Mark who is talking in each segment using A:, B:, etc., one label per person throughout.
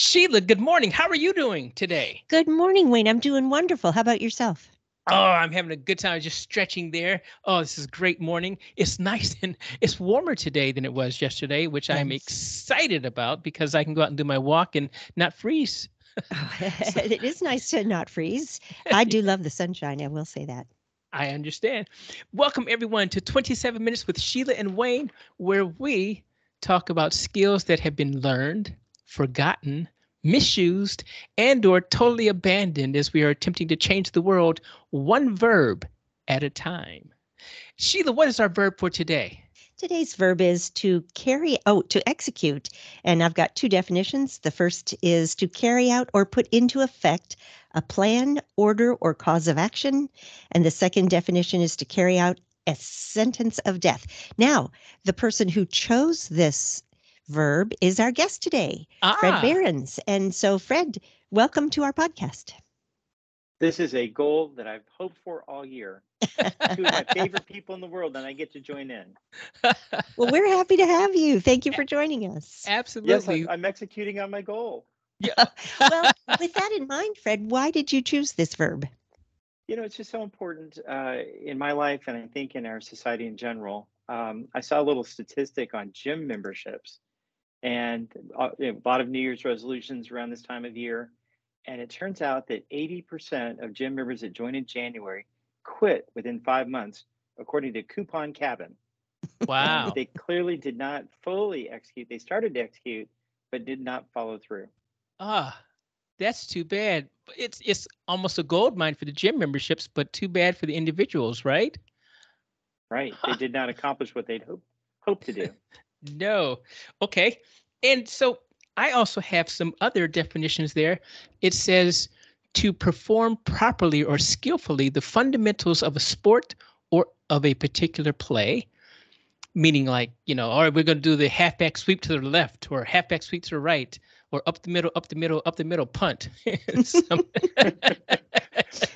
A: Sheila, good morning. How are you doing today?
B: Good morning, Wayne. I'm doing wonderful. How about yourself?
A: Oh, I'm having a good time just stretching there. Oh, this is a great morning. It's nice and it's warmer today than it was yesterday, which I'm excited about because I can go out and do my walk and not freeze.
B: Oh, it is nice to not freeze. I do love the sunshine. I will say that.
A: I understand. Welcome everyone to 27 Minutes with Sheila and Wayne, where we talk about skills that have been learned, forgotten, misused, and or totally abandoned as we are attempting to change the world one verb at a time. Sheila, what is our verb for today?
B: Today's verb is to carry out, to execute. And I've got two definitions. The first is to carry out or put into effect a plan, order, or cause of action. And the second definition is to carry out a sentence of death. Now, the person who chose this verb is our guest today, Fred
A: Ah,
B: Behrens. And so, Fred, welcome to our podcast.
C: This is a goal that I've hoped for all year. Two of my favorite people in the world, and I get to join in.
B: Well, we're happy to have you. Thank you for joining us.
A: Absolutely.
C: I'm, I'm executing on my goal. Yeah.
B: well, with that in mind, Fred, why did you choose this verb?
C: You know, it's just so important uh, in my life, and I think in our society in general. Um, I saw a little statistic on gym memberships, and uh, you know, a lot of New Year's resolutions around this time of year. And it turns out that 80% of gym members that join in January quit within five months, according to Coupon Cabin.
A: wow.
C: They clearly did not fully execute. They started to execute, but did not follow through.
A: Ah, that's too bad. It's it's almost a gold mine for the gym memberships, but too bad for the individuals, right?
C: Right. They did not accomplish what they'd hoped hoped to do.
A: No. Okay. And so I also have some other definitions there. It says to perform properly or skillfully the fundamentals of a sport or of a particular play, meaning like, you know, all right, we're going to do the halfback sweep to the left or halfback sweep to the right or up the middle, up the middle, up the middle punt. Some-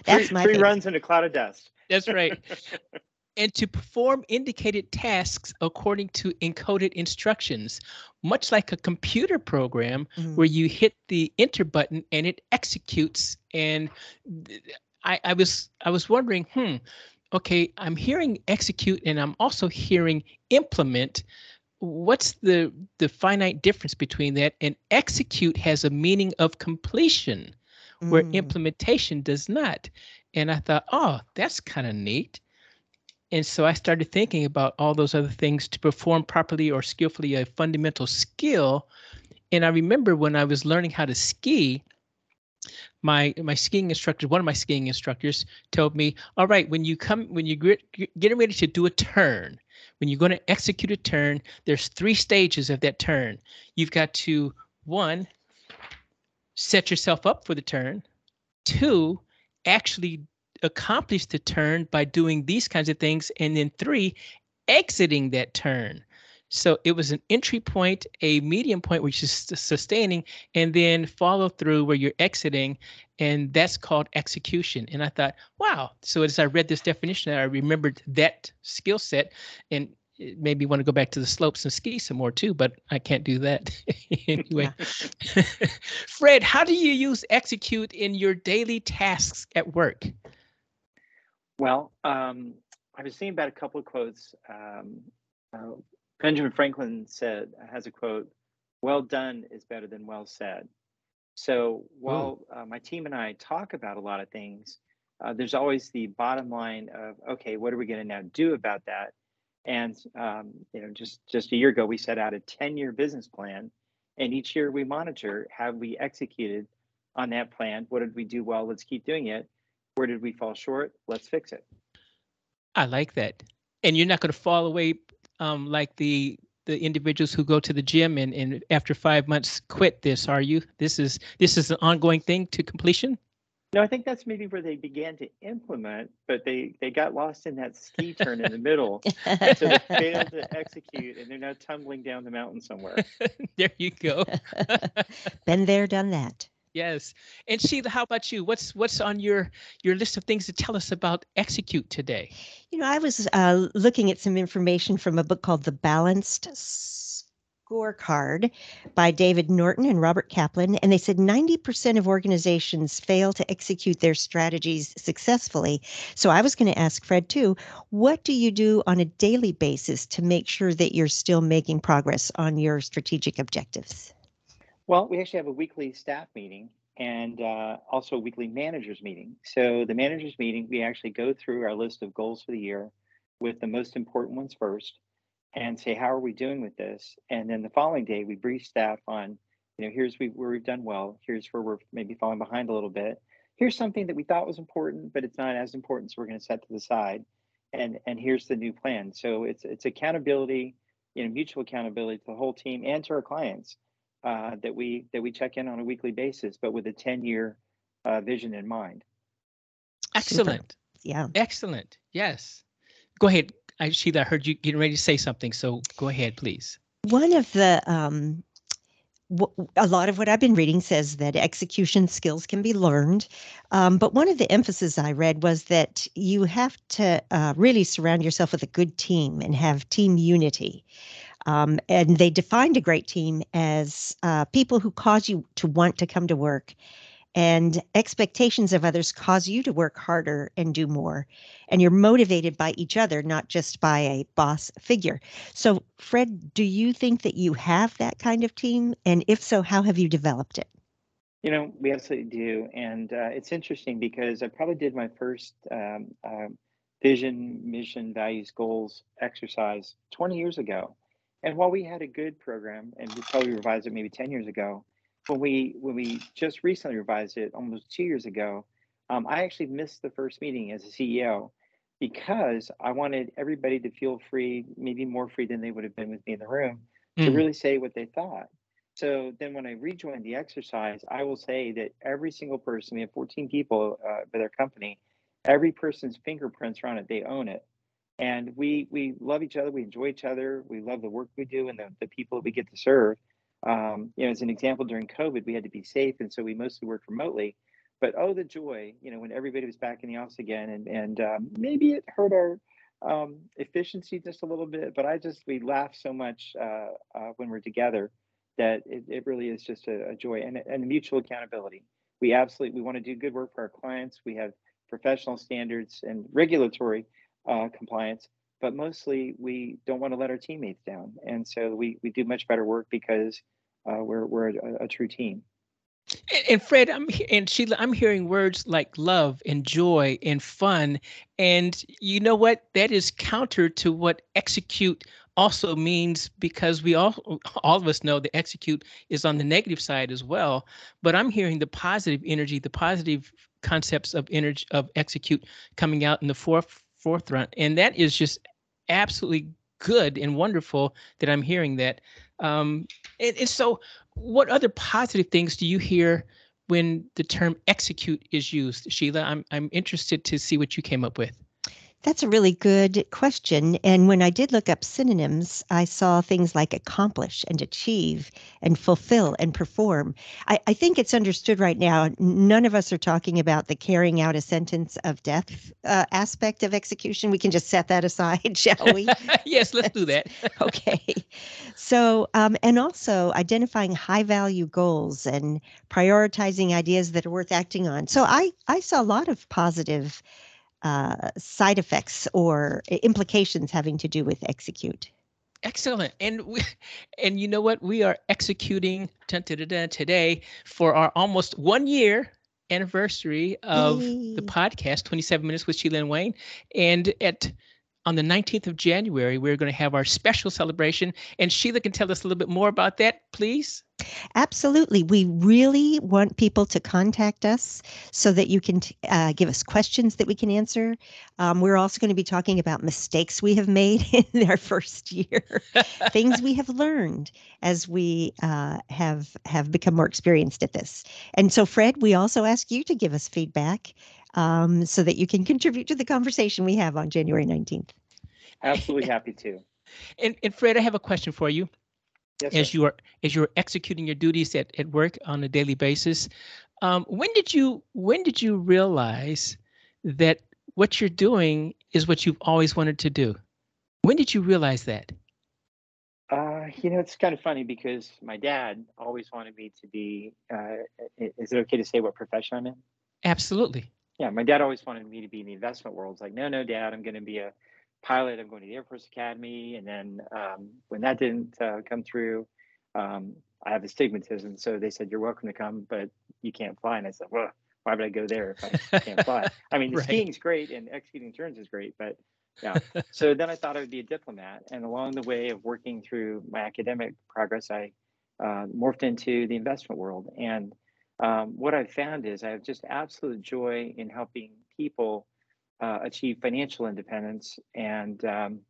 B: That's
C: three
B: my
C: three
B: favorite.
C: runs in a cloud of dust.
A: That's right. and to perform indicated tasks according to encoded instructions, much like a computer program
B: Mhm.
A: where you hit the enter button and it executes. And I, I was I was wondering, hmm, okay, I'm hearing execute and I'm also hearing implement. What's the the finite difference between that? And execute has a meaning of completion where
B: Mm.
A: implementation does not. And I thought, oh, that's kind of neat. And so I started thinking about all those other things to perform properly or skillfully a fundamental skill. And I remember when I was learning how to ski, my my skiing instructor, one of my skiing instructors, told me, "All right, when you come, when you get getting ready to do a turn, when you're going to execute a turn, there's three stages of that turn. You've got to one, set yourself up for the turn. Two, actually accomplish the turn by doing these kinds of things. And then three, exiting that turn. So it was an entry point, a medium point, which is sustaining, and then follow through where you're exiting. And that's called execution. And I thought, wow. So as I read this definition, I remembered that skill set and it made me want to go back to the slopes and ski some more too, but I can't do that anyway. Fred, how do you use execute in your daily tasks at work?
C: Well, um, I was thinking about a couple of quotes. Um, uh, Benjamin Franklin said has a quote: "Well done is better than well said." So while uh, my team and I talk about a lot of things, uh, there's always the bottom line of, okay, what are we going to now do about that? And um, you know, just just a year ago, we set out a 10-year business plan, and each year we monitor have we executed on that plan. What did we do well? Let's keep doing it. Where did we fall short? Let's fix it.
A: I like that. And you're not going to fall away um, like the the individuals who go to the gym and, and after five months quit this, are you? This is this is an ongoing thing to completion?
C: No, I think that's maybe where they began to implement, but they they got lost in that ski turn in the middle, and so they failed to execute, and they're now tumbling down the mountain somewhere.
A: there you go.
B: Been there, done that.
A: Yes. And Sheila, how about you? What's what's on your your list of things to tell us about execute today?
B: You know, I was uh, looking at some information from a book called The Balanced Scorecard by David Norton and Robert Kaplan. And they said 90% of organizations fail to execute their strategies successfully. So I was going to ask Fred too what do you do on a daily basis to make sure that you're still making progress on your strategic objectives?
C: Well, we actually have a weekly staff meeting and uh, also a weekly managers meeting. So the managers meeting, we actually go through our list of goals for the year with the most important ones first and say how are we doing with this? And then the following day we brief staff on you know here's where we've done well. Here's where we're maybe falling behind a little bit. Here's something that we thought was important but it's not as important so we're going to set to the side. And and here's the new plan. So it's it's accountability you know mutual accountability to the whole team and to our clients uh, that we that we check in on a weekly basis but with a 10 year uh, vision in mind
A: excellent
B: Super. yeah
A: excellent yes go ahead I, Sheila, I heard you getting ready to say something, so go ahead, please.
B: One of the um, a lot of what I've been reading says that execution skills can be learned. Um, but one of the emphasis I read was that you have to uh, really surround yourself with a good team and have team unity. Um, and they defined a great team as uh, people who cause you to want to come to work and expectations of others cause you to work harder and do more. And you're motivated by each other not just by a boss figure. So fred do you think that you have that kind of team? And if so how have you developed it?
C: You know we absolutely do. And uh, it's interesting because i probably did my first um, uh, vision mission values goals exercise 20 years ago and while we had a good program and we probably revised it maybe 10 years ago when we when we just recently revised it almost two years ago, um, I actually missed the first meeting as a CEO because I wanted everybody to feel free, maybe more free than they would have been with me in the room, mm. to really say what they thought. So then when I rejoined the exercise, I will say that every single person, we have 14 people uh, with our company, every person's fingerprints are on it. They own it. And we we love each other. We enjoy each other. We love the work we do and the, the people that we get to serve. Um, you know, as an example, during COVID, we had to be safe, and so we mostly worked remotely. But oh, the joy! You know, when everybody was back in the office again, and and um, maybe it hurt our um, efficiency just a little bit. But I just we laugh so much uh, uh, when we're together that it, it really is just a, a joy and and mutual accountability. We absolutely we want to do good work for our clients. We have professional standards and regulatory uh, compliance, but mostly we don't want to let our teammates down, and so we we do much better work because uh, we're we're a, a true team.
A: And, Fred, I'm and Sheila, I'm hearing words like love and joy and fun, and you know what? That is counter to what execute also means because we all all of us know the execute is on the negative side as well. But I'm hearing the positive energy, the positive concepts of energy of execute coming out in the foref- forefront, and that is just absolutely good and wonderful that I'm hearing that. Um, and, and so, what other positive things do you hear when the term execute is used, Sheila? I'm I'm interested to see what you came up with.
B: That's a really good question. And when I did look up synonyms, I saw things like accomplish and achieve and fulfill and perform. I, I, think it's understood right now. None of us are talking about the carrying out a sentence of death uh, aspect of execution. We can just set that aside, shall we?
A: yes, let's do that.
B: okay. So, um, and also identifying high value goals and prioritizing ideas that are worth acting on. So I, I saw a lot of positive uh, side effects or implications having to do with execute.
A: Excellent. And we, and you know what? We are executing today for our almost one year anniversary of Yay. the podcast, 27 Minutes with Sheila and Wayne. And at on the 19th of January, we're going to have our special celebration. And Sheila can tell us a little bit more about that, please.
B: Absolutely. We really want people to contact us so that you can uh, give us questions that we can answer. Um, we're also going to be talking about mistakes we have made in our first year, things we have learned as we uh, have have become more experienced at this. And so, Fred, we also ask you to give us feedback um, so that you can contribute to the conversation we have on January 19th.
C: Absolutely happy to.
A: And, and Fred, I have a question for you.
C: Yes,
A: as you are as you're executing your duties at, at work on a daily basis, um, when did you when did you realize that what you're doing is what you've always wanted to do? When did you realize that?
C: Uh, you know, it's kind of funny because my dad always wanted me to be. Uh, is it okay to say what profession I'm in?
A: Absolutely.
C: Yeah, my dad always wanted me to be in the investment world. It's like, no, no, dad, I'm going to be a pilot. I'm going to the Air Force Academy. And then um, when that didn't uh, come through, um, I have astigmatism. So they said, you're welcome to come, but you can't fly. And I said, well, why would I go there if I can't fly? I mean, the right. skiing's great and executing turns is great, but yeah. so then I thought I would be a diplomat. And along the way of working through my academic progress, I uh, morphed into the investment world. And um, what I've found is I have just absolute joy in helping people uh, achieve financial independence. And um,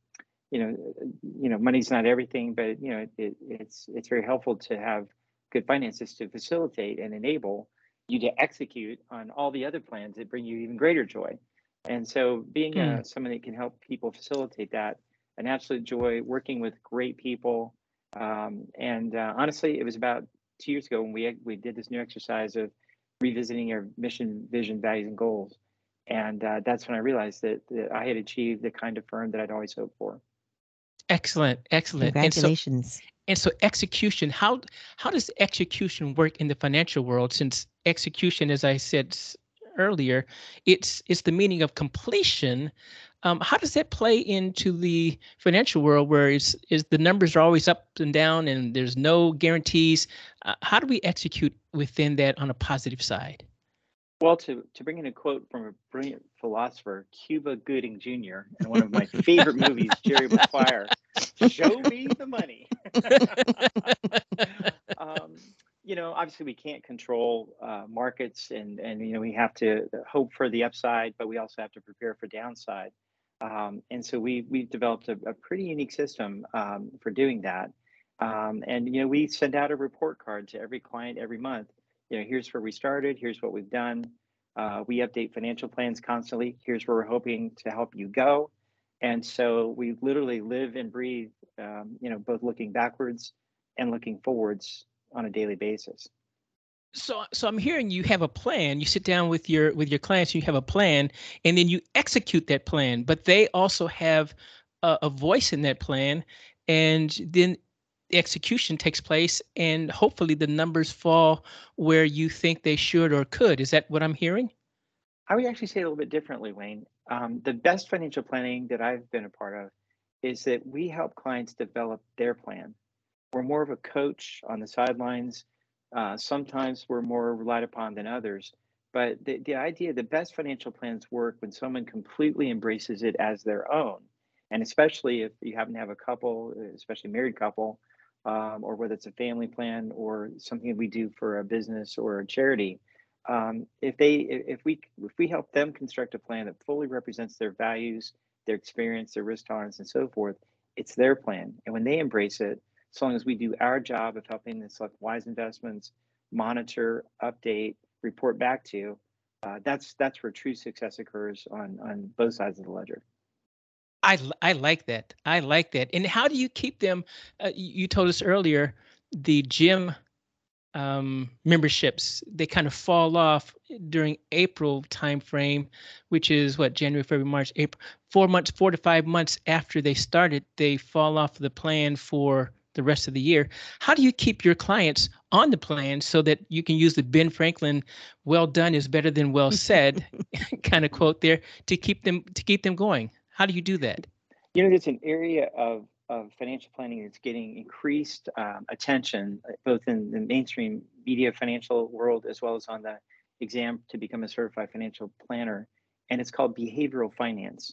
C: you know, you know, money's not everything, but you know, it, it, it's it's very helpful to have good finances to facilitate and enable you to execute on all the other plans that bring you even greater joy. And so, being mm. uh, someone that can help people facilitate that, an absolute joy working with great people. Um, and uh, honestly, it was about two years ago when we we did this new exercise of revisiting our mission, vision, values, and goals. And uh, that's when I realized that, that I had achieved the kind of firm that I'd always hoped for.
A: Excellent, excellent.
B: Congratulations.
A: And so, and so execution, how how does execution work in the financial world? Since execution, as I said earlier, it's it's the meaning of completion. Um, how does that play into the financial world where is is the numbers are always up and down and there's no guarantees? Uh, how do we execute within that on a positive side?
C: Well, to, to bring in a quote from a brilliant philosopher, Cuba Gooding Jr., in one of my favorite movies, Jerry Maguire, show me the money. um, you know, obviously we can't control uh, markets, and and you know we have to hope for the upside, but we also have to prepare for downside. Um, and so we we've developed a, a pretty unique system um, for doing that. Um, and you know, we send out a report card to every client every month you know, here's where we started, here's what we've done. Uh, we update financial plans constantly. Here's where we're hoping to help you go. And so we literally live and breathe, um, you know, both looking backwards and looking forwards on a daily basis.
A: So, so I'm hearing you have a plan. You sit down with your with your clients. You have a plan, and then you execute that plan. But they also have a, a voice in that plan, and then the execution takes place and hopefully the numbers fall where you think they should or could. Is that what I'm hearing?
C: I would actually say a little bit differently, Wayne. Um, the best financial planning that I've been a part of is that we help clients develop their plan. We're more of a coach on the sidelines. Uh, sometimes we're more relied upon than others. But the, the idea, the best financial plans work when someone completely embraces it as their own. And especially if you happen to have a couple, especially a married couple, um, or whether it's a family plan or something we do for a business or a charity um, if they if we if we help them construct a plan that fully represents their values their experience their risk tolerance and so forth it's their plan and when they embrace it as long as we do our job of helping them select wise investments monitor update report back to uh, that's that's where true success occurs on on both sides of the ledger
A: I I like that. I like that. And how do you keep them? Uh, you told us earlier the gym um, memberships they kind of fall off during April timeframe, which is what January, February, March, April. Four months, four to five months after they started, they fall off the plan for the rest of the year. How do you keep your clients on the plan so that you can use the Ben Franklin "Well done is better than well said" kind of quote there to keep them to keep them going? How do you do that?
C: You know, it's an area of, of financial planning that's getting increased um, attention, uh, both in the mainstream media financial world as well as on the exam to become a certified financial planner. And it's called behavioral finance.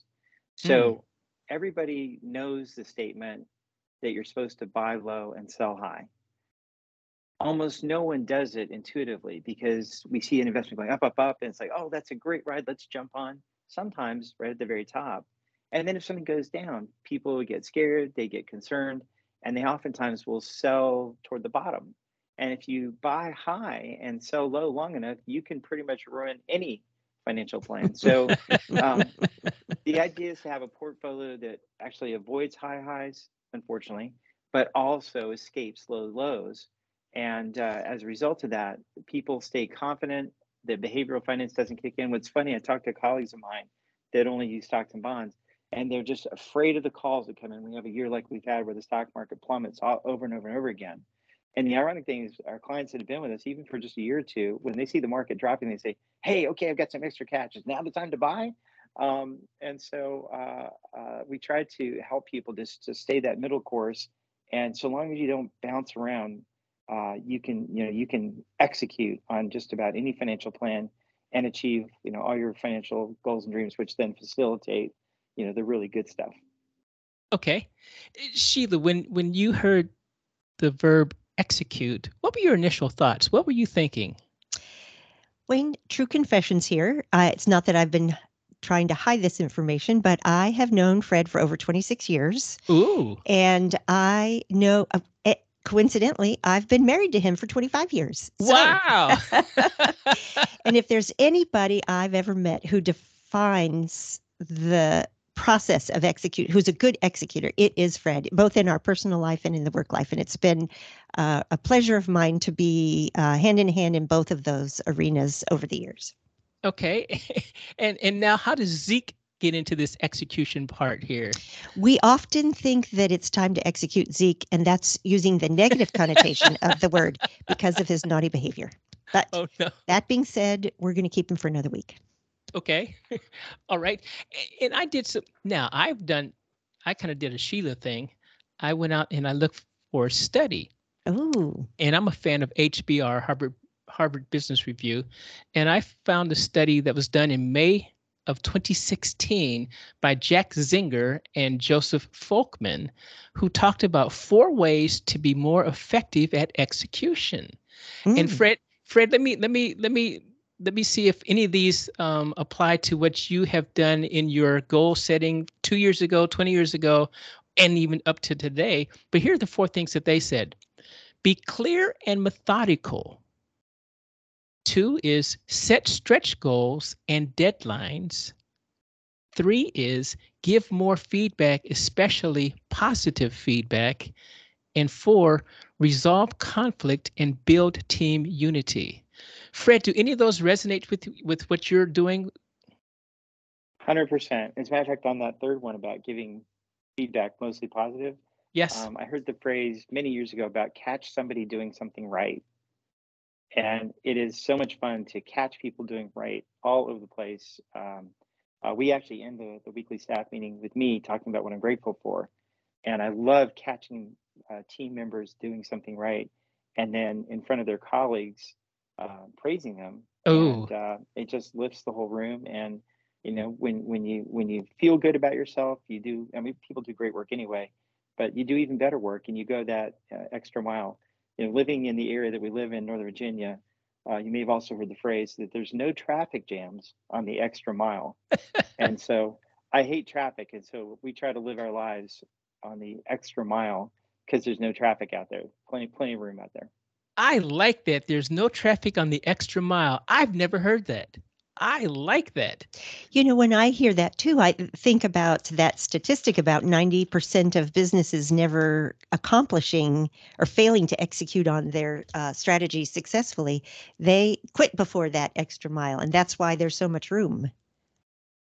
C: So mm. everybody knows the statement that you're supposed to buy low and sell high. Almost no one does it intuitively because we see an investment going up, up, up, and it's like, oh, that's a great ride. Let's jump on. Sometimes right at the very top, and then if something goes down, people get scared, they get concerned, and they oftentimes will sell toward the bottom. And if you buy high and sell low long enough, you can pretty much ruin any financial plan. So um, the idea is to have a portfolio that actually avoids high highs, unfortunately, but also escapes low lows. And uh, as a result of that, people stay confident. The behavioral finance doesn't kick in. What's funny, I talked to colleagues of mine that only use stocks and bonds and they're just afraid of the calls that come in. We have a year like we've had where the stock market plummets all, over and over and over again. And the ironic thing is, our clients that have been with us, even for just a year or two, when they see the market dropping, they say, "Hey, okay, I've got some extra cash. Is now the time to buy?" Um, and so uh, uh, we try to help people just to stay that middle course. And so long as you don't bounce around, uh, you can you know you can execute on just about any financial plan and achieve you know all your financial goals and dreams, which then facilitate you know the really good stuff.
A: Okay, Sheila, when when you heard the verb execute, what were your initial thoughts? What were you thinking?
B: Wayne, true confessions here. Uh, it's not that I've been trying to hide this information, but I have known Fred for over 26 years.
A: Ooh.
B: And I know, uh, eh, coincidentally, I've been married to him for 25 years.
A: So, wow.
B: and if there's anybody I've ever met who defines the process of execute who's a good executor it is fred both in our personal life and in the work life and it's been uh, a pleasure of mine to be uh, hand in hand in both of those arenas over the years
A: okay. And and now how does zeke get into this execution part here?
B: We often think that it's time to execute zeke and that's using the negative connotation of the word because of his naughty behavior. But oh, no. that being said we're going to keep him for another week.
A: Okay. All right. And i did some now i've done i kind of did a sheila thing. I went out and i looked for a study.
B: Oh
A: and i'm a fan of hbr harvard harvard business review and i found a study that was done in may of 2016 by jack zenger and joseph folkman who talked about four ways to be more effective at execution mm. and fred fred let me let me let me let me see if any of these um, apply to what you have done in your goal setting two years ago, 20 years ago, and even up to today. But here are the four things that they said be clear and methodical. Two is set stretch goals and deadlines. Three is give more feedback, especially positive feedback. And four, resolve conflict and build team unity. Fred, do any of those resonate with with what you're doing?
C: Hundred percent. As a matter of fact, on that third one about giving feedback, mostly positive.
A: Yes.
C: Um, I heard the phrase many years ago about catch somebody doing something right. And it is so much fun to catch people doing right all over the place. Um, uh, we actually end the, the weekly staff meeting with me talking about what I'm grateful for. And I love catching uh, team members doing something right. And then in front of their colleagues, uh, praising them.
A: Oh,
C: it just lifts the whole room. And you know, when when you when you feel good about yourself, you do. I mean, people do great work anyway, but you do even better work, and you go that uh, extra mile. You know, living in the area that we live in, Northern Virginia, uh, you may have also heard the phrase that there's no traffic jams on the extra mile. and so I hate traffic. And so we try to live our lives on the extra mile because there's no traffic out there, plenty, plenty of room out there.
A: I like that. There's no traffic on the extra mile. I've never heard that. I like that.
B: You know, when I hear that too, I think about that statistic about 90% of businesses never accomplishing or failing to execute on their uh, strategy successfully. They quit before that extra mile, and that's why there's so much room.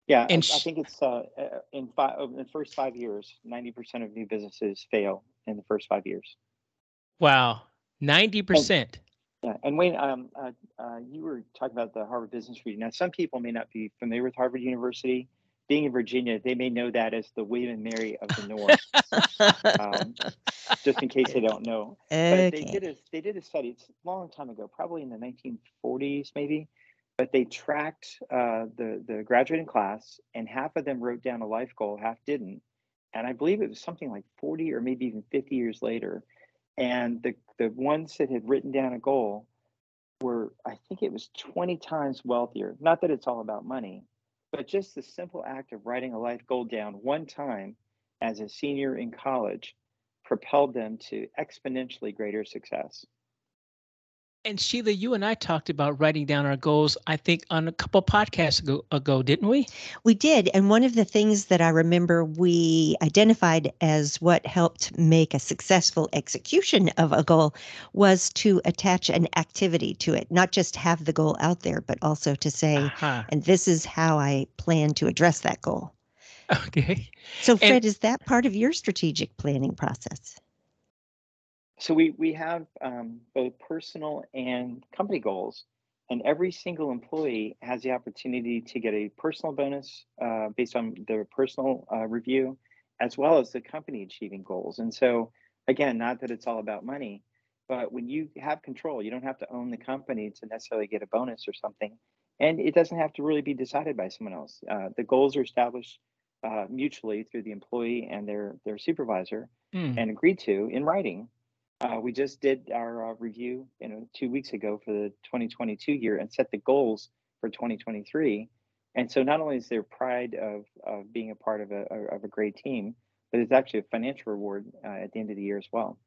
C: Yeah, and I, I think it's uh, uh in, five, in the first five years, 90% of new businesses fail in the first five years.
A: Wow. Ninety percent.
C: Yeah, and Wayne, um, uh, uh, you were talking about the Harvard Business Review. Now, some people may not be familiar with Harvard University. Being in Virginia, they may know that as the William and Mary of the North. um, just in case they don't know,
B: okay.
C: but they did a they did a study. It's a long time ago, probably in the 1940s, maybe. But they tracked uh, the the graduating class, and half of them wrote down a life goal, half didn't. And I believe it was something like 40 or maybe even 50 years later and the the ones that had written down a goal were i think it was 20 times wealthier. Not that it's all about money but just the simple act of writing a life goal down one time as a senior in college propelled them to exponentially greater success
A: and Sheila, you and I talked about writing down our goals, I think, on a couple podcasts ago, ago, didn't we?
B: We did. And one of the things that I remember we identified as what helped make a successful execution of a goal was to attach an activity to it, not just have the goal out there, but also to say, uh-huh. and this is how I plan to address that goal.
A: Okay.
B: So, Fred, is that part of your strategic planning process?
C: So we we have um, both personal and company goals, and every single employee has the opportunity to get a personal bonus uh, based on their personal uh, review, as well as the company achieving goals. And so, again, not that it's all about money, but when you have control, you don't have to own the company to necessarily get a bonus or something, and it doesn't have to really be decided by someone else. Uh, the goals are established uh, mutually through the employee and their their supervisor,
A: Mm.
C: and agreed to in writing. Uh, we just did our uh, review, you know, two weeks ago for the 2022 year and set the goals for 2023. And so not only is there pride of, of being a part of a, of a great team, but it's actually a financial reward uh, at the end of the year as well.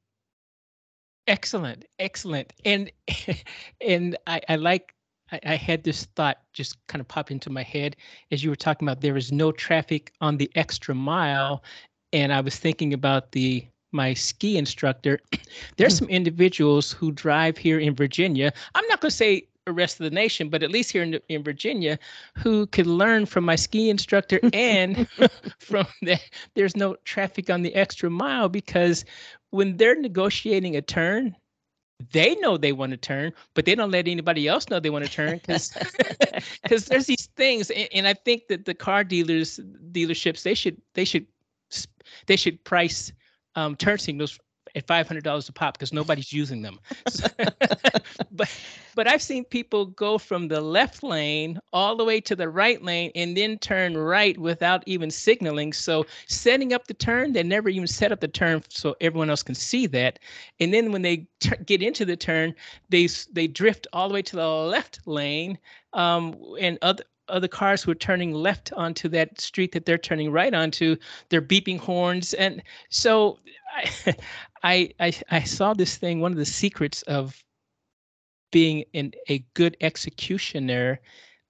A: Excellent, excellent, and and I, I like. I, I had this thought just kind of pop into my head as you were talking about there is no traffic on the extra mile, and I was thinking about the my ski instructor. There's
B: Mm.
A: some individuals who drive here in Virginia. I'm not going to say the rest of the nation, but at least here in, in Virginia, who could learn from my ski instructor and from that there's no traffic on the extra mile because when they're negotiating a turn, they know they want to turn, but they don't let anybody else know they want to turn because because there's these things, and, and I think that the car dealers dealerships they should they should they should price um, turn signals at five hundred dollars a pop because nobody's using them. So- but but I've seen people go from the left lane all the way to the right lane and then turn right without even signaling. So setting up the turn, they never even set up the turn so everyone else can see that. And then when they tur get into the turn, they they drift all the way to the left lane, um, and other other cars who are turning left onto that street that they're turning right onto, they're beeping horns, and so I I I, I saw this thing. One of the secrets of being in a good executioner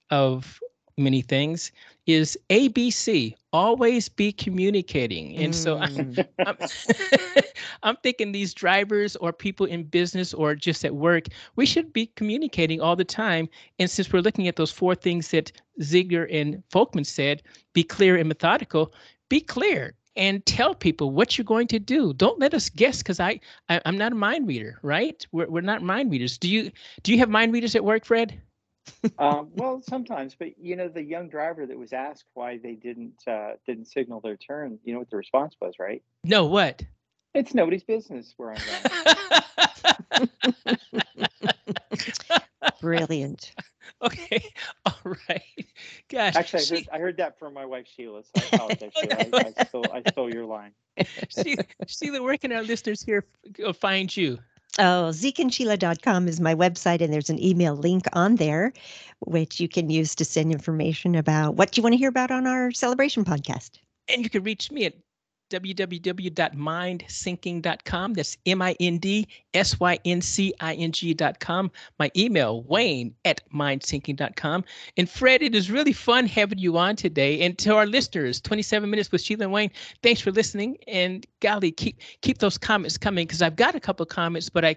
A: of many things is ABC. Always be communicating, and so I'm,
B: Mm.
A: I'm, I'm thinking these drivers or people in business or just at work, we should be communicating all the time. And since we're looking at those four things that Ziegler and Folkman said, be clear and methodical, be clear and tell people what you're going to do. Don't let us guess because I, I I'm not a mind reader, right? We're, we're not mind readers. Do you do you have mind readers at work, Fred?
C: Um, well, sometimes, but you know, the young driver that was asked why they didn't uh, didn't signal their turn, you know what the response was, right?
A: No, what?
C: It's nobody's business where I'm going.
B: Brilliant.
A: okay, all right. Gosh,
C: Actually, I
A: she-
C: heard, I heard that from my wife Sheila. So I apologize. Sheila. I, I stole I stole your line.
A: Sheila, Sheila, where can our listeners here f- find you?
B: Oh, zekeandSheila.com is my website, and there's an email link on there, which you can use to send information about what you want to hear about on our celebration podcast.
A: And you can reach me at www.mindsyncing.com. That's M I N D S Y N C I N G.com. My email, wayne at mindsyncing.com. And Fred, it is really fun having you on today. And to our listeners, 27 minutes with Sheila and Wayne, thanks for listening. And golly, keep keep those comments coming because I've got a couple of comments, but I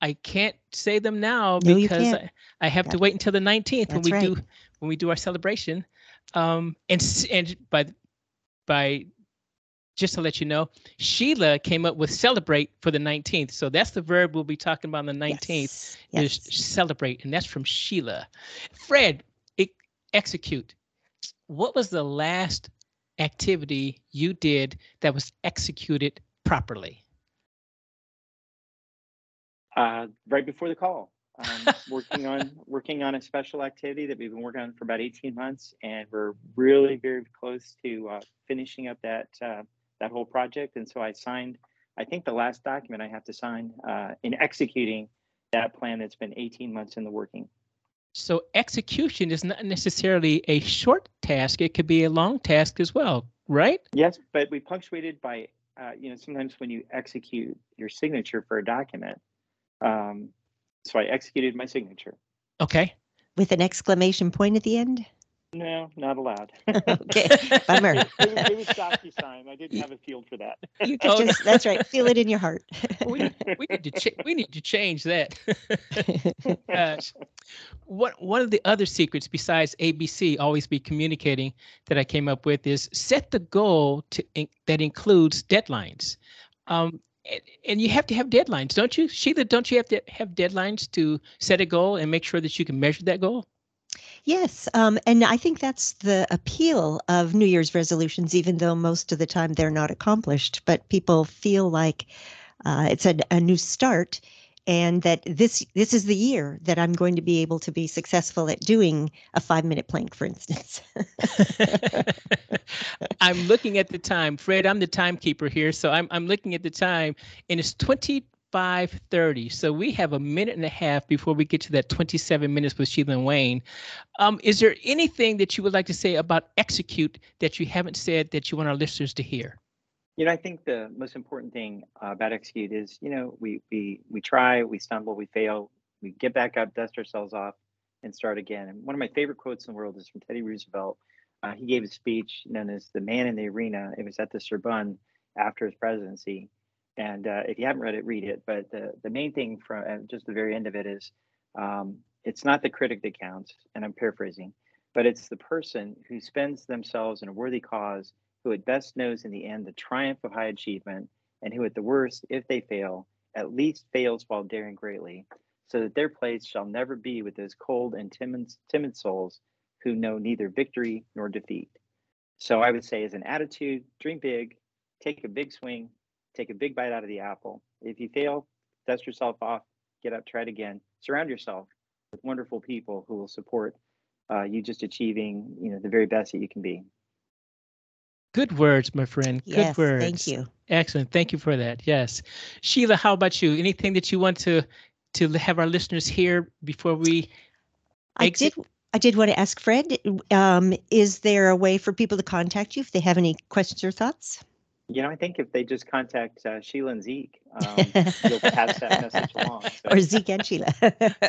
A: I can't say them now
B: No,
A: because. I, I have to wait until the 19th when we
B: right.
A: do when we do our celebration. Um, and and by by just to let you know, Sheila came up with celebrate for the 19th. So that's the verb we'll be talking about on the 19th
B: Yes.
A: is
B: yes.
A: celebrate, and that's from Sheila. Fred, e- execute. What was the last activity you did that was executed properly?
C: Uh, right before the call, um, working on working on a special activity that we've been working on for about 18 months, and we're really very close to uh, finishing up that uh, that whole project. And so I signed, I think the last document I have to sign uh, in executing that plan that's been 18 months in the working.
A: So execution is not necessarily a short task; it could be a long task as well, right?
C: Yes, but we punctuated by, uh, you know, sometimes when you execute your signature for a document. Um, so I executed my signature.
A: Okay.
B: With an exclamation point at the end.
C: No, not allowed.
B: Okay, bummer.
C: it, was, it was DocuSign. I didn't have a field for that.
B: You could
A: Oh,
B: just, that's right, feel it in your heart.
A: we, we need to ch- we need to change that. Gosh. One one of the other secrets besides ABC always be communicating that I came up with is set the goal to in, that includes deadlines. Um, and, and you have to have deadlines, don't you, Sheila? Don't you have to have deadlines to set a goal and make sure that you can measure that goal?
B: Yes, um, and I think that's the appeal of New Year's resolutions, even though most of the time they're not accomplished. But people feel like uh, it's a, a new start, and that this this is the year that I'm going to be able to be successful at doing a five minute plank, for instance.
A: I'm looking at the time, Fred. I'm the timekeeper here, so I'm I'm looking at the time, and it's 25:30. So we have a minute and a half before we get to that 27 minutes with Sheila and Wayne. Um, is there anything that you would like to say about execute that you haven't said that you want our listeners to hear?
C: You know, I think the most important thing uh, about execute is, you know, we we we try, we stumble, we fail, we get back up, dust ourselves off, and start again. And one of my favorite quotes in the world is from Teddy Roosevelt. Uh, he gave a speech known as "The Man in the Arena." It was at the Sorbonne after his presidency. And uh, if you haven't read it, read it. But the the main thing from just the very end of it is, um, it's not the critic that counts, and I'm paraphrasing, but it's the person who spends themselves in a worthy cause who at best knows in the end the triumph of high achievement, and who at the worst, if they fail, at least fails while daring greatly, so that their place shall never be with those cold and timid, timid souls who know neither victory nor defeat. So I would say, as an attitude, dream big, take a big swing, take a big bite out of the apple. If you fail, dust yourself off, get up, try it again. Surround yourself with wonderful people who will support uh, you just achieving, you know, the very best that you can be.
A: Good words, my friend. Good
B: yes,
A: words.
B: thank you.
A: Excellent. Thank you for that. Yes. Sheila, how about you? Anything that you want to to have our listeners hear before we
B: I did. I did want to ask Fred. Um, is there a way for people to contact you if they have any questions or thoughts?
C: You know, I think if they just contact uh, Sheila and Zeke, um, you'll pass that message along. So,
B: or Zeke and Sheila.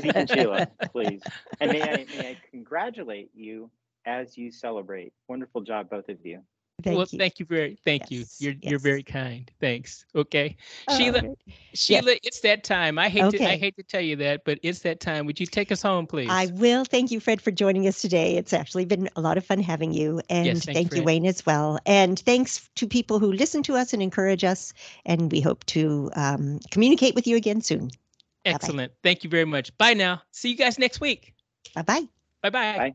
C: Zeke and Sheila, please. And may I, may I congratulate you as you celebrate. Wonderful job, both of you.
B: Thank
A: well,
B: you.
A: thank you very thank
B: Yes,
A: you. You're you're very kind. Thanks. Okay.
B: Oh,
A: Sheila,
B: good.
A: Sheila, it's that time. I hate to I hate to tell you that, but it's that time. Would you take us home, please?
B: I will. Thank you, Fred, for joining us today. It's actually been a lot of fun having you. And
A: thanks,
B: thank you, Wayne, as well. And thanks to people who listen to us and encourage us. And we hope to um, communicate with you again soon.
A: Excellent. Thank you very much. Bye now. See you guys next week.
B: Bye bye.
A: Bye-bye.
C: Bye.